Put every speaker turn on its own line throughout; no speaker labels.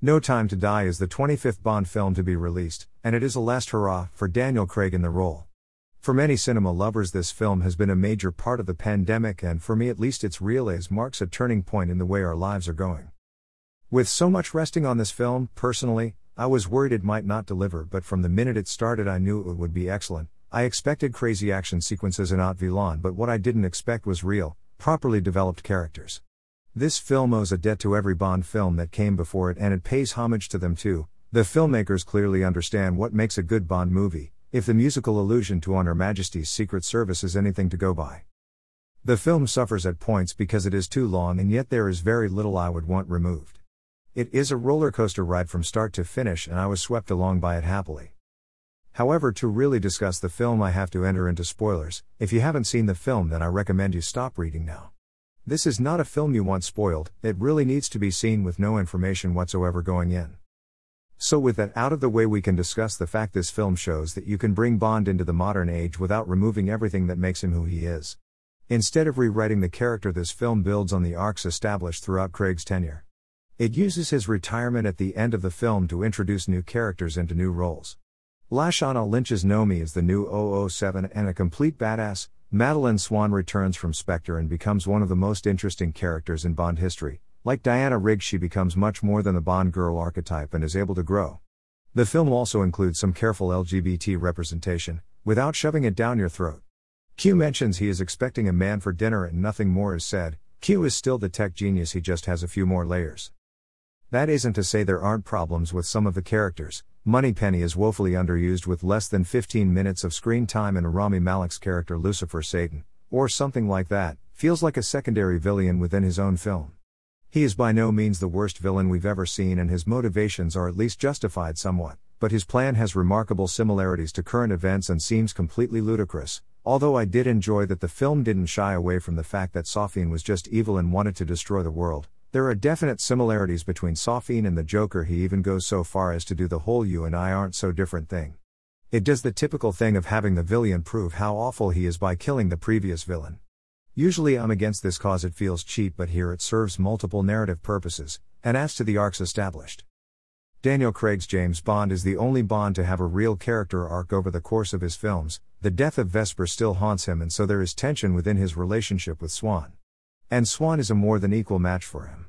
No Time to Die is the 25th Bond film to be released, and it is a last hurrah for Daniel Craig in the role. For many cinema lovers, this film has been a major part of the pandemic, and for me at least, its as marks a turning point in the way our lives are going. With so much resting on this film, personally, I was worried it might not deliver, but from the minute it started, I knew it would be excellent. I expected crazy action sequences and haute violon, but what I didn't expect was real, properly developed characters. This film owes a debt to every Bond film that came before it, and it pays homage to them too. The filmmakers clearly understand what makes a good Bond movie, if the musical allusion to On Her Majesty's Secret Service is anything to go by. The film suffers at points because it is too long and yet there is very little I would want removed. It is a roller coaster ride from start to finish and I was swept along by it happily. However, to really discuss the film, I have to enter into spoilers. If you haven't seen the film, then I recommend you stop reading now. This is not a film you want spoiled, it really needs to be seen with no information whatsoever going in. So, with that out of the way, we can discuss the fact this film shows that you can bring Bond into the modern age without removing everything that makes him who he is. Instead of rewriting the character, this film builds on the arcs established throughout Craig's tenure. It uses his retirement at the end of the film to introduce new characters into new roles. Lashana Lynch's Nomi is the new 007 and a complete badass. Madeleine Swann returns from Spectre and becomes one of the most interesting characters in Bond history. Like Diana Rigg, she becomes much more than the Bond girl archetype and is able to grow. The film also includes some careful LGBT representation, without shoving it down your throat. Q mentions he is expecting a man for dinner and nothing more is said. Q is still the tech genius, he just has a few more layers. That isn't to say there aren't problems with some of the characters. Moneypenny is woefully underused with less than 15 minutes of screen time, and Rami Malek's character Lucifer Satan, or something like that, feels like a secondary villain within his own film. He is by no means the worst villain we've ever seen, and his motivations are at least justified somewhat, but his plan has remarkable similarities to current events and seems completely ludicrous. Although I did enjoy that the film didn't shy away from the fact that Safin was just evil and wanted to destroy the world, there are definite similarities between Safin and the Joker. He even goes so far as to do the whole you and I aren't so different thing. It does the typical thing of having the villain prove how awful he is by killing the previous villain. Usually I'm against this cause it feels cheap, but here it serves multiple narrative purposes, and adds to the arcs established. Daniel Craig's James Bond is the only Bond to have a real character arc over the course of his films. The death of Vesper still haunts him, and so there is tension within his relationship with Swann. And Swann is a more than equal match for him.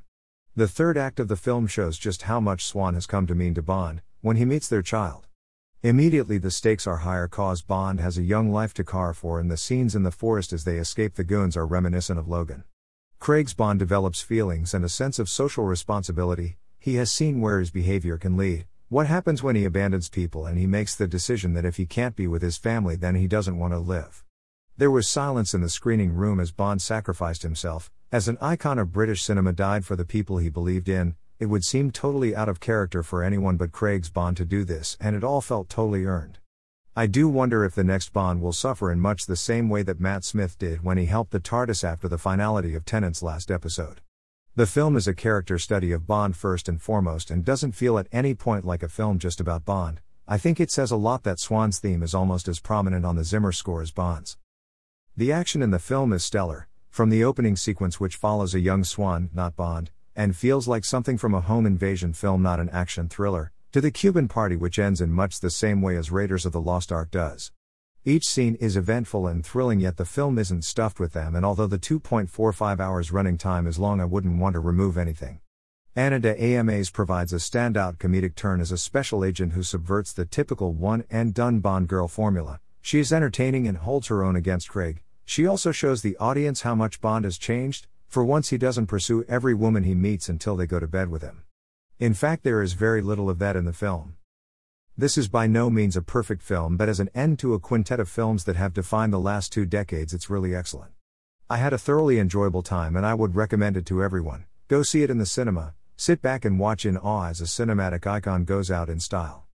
The third act of the film shows just how much Swann has come to mean to Bond when he meets their child. Immediately the stakes are higher cause Bond has a young life to care for and the scenes in the forest as they escape the goons are reminiscent of Logan. Craig's Bond develops feelings and a sense of social responsibility, he has seen where his behavior can lead, what happens when he abandons people and he makes the decision that if he can't be with his family then he doesn't want to live. There was silence in the screening room as Bond sacrificed himself, as an icon of British cinema died for the people he believed in, it would seem totally out of character for anyone but Craig's Bond to do this, and it all felt totally earned. I do wonder if the next Bond will suffer in much the same way that Matt Smith did when he helped the TARDIS after the finality of Tennant's last episode. The film is a character study of Bond first and foremost and doesn't feel at any point like a film just about Bond. I think it says a lot that Swann's theme is almost as prominent on the Zimmer score as Bond's. The action in the film is stellar, from the opening sequence, which follows a young Swann, not Bond, and feels like something from a home invasion film, not an action thriller, to the Cuban party, which ends in much the same way as Raiders of the Lost Ark does. Each scene is eventful and thrilling, yet the film isn't stuffed with them, and although the 2.45 hours running time is long, I wouldn't want to remove anything. Ana de Armas provides a standout comedic turn as a special agent who subverts the typical one and done Bond girl formula. She is entertaining and holds her own against Craig. She also shows the audience how much Bond has changed, for once, he doesn't pursue every woman he meets until they go to bed with him. In fact, there is very little of that in the film. This is by no means a perfect film, but as an end to a quintet of films that have defined the last two decades, it's really excellent. I had a thoroughly enjoyable time and I would recommend it to everyone. Go see it in the cinema, sit back and watch in awe as a cinematic icon goes out in style.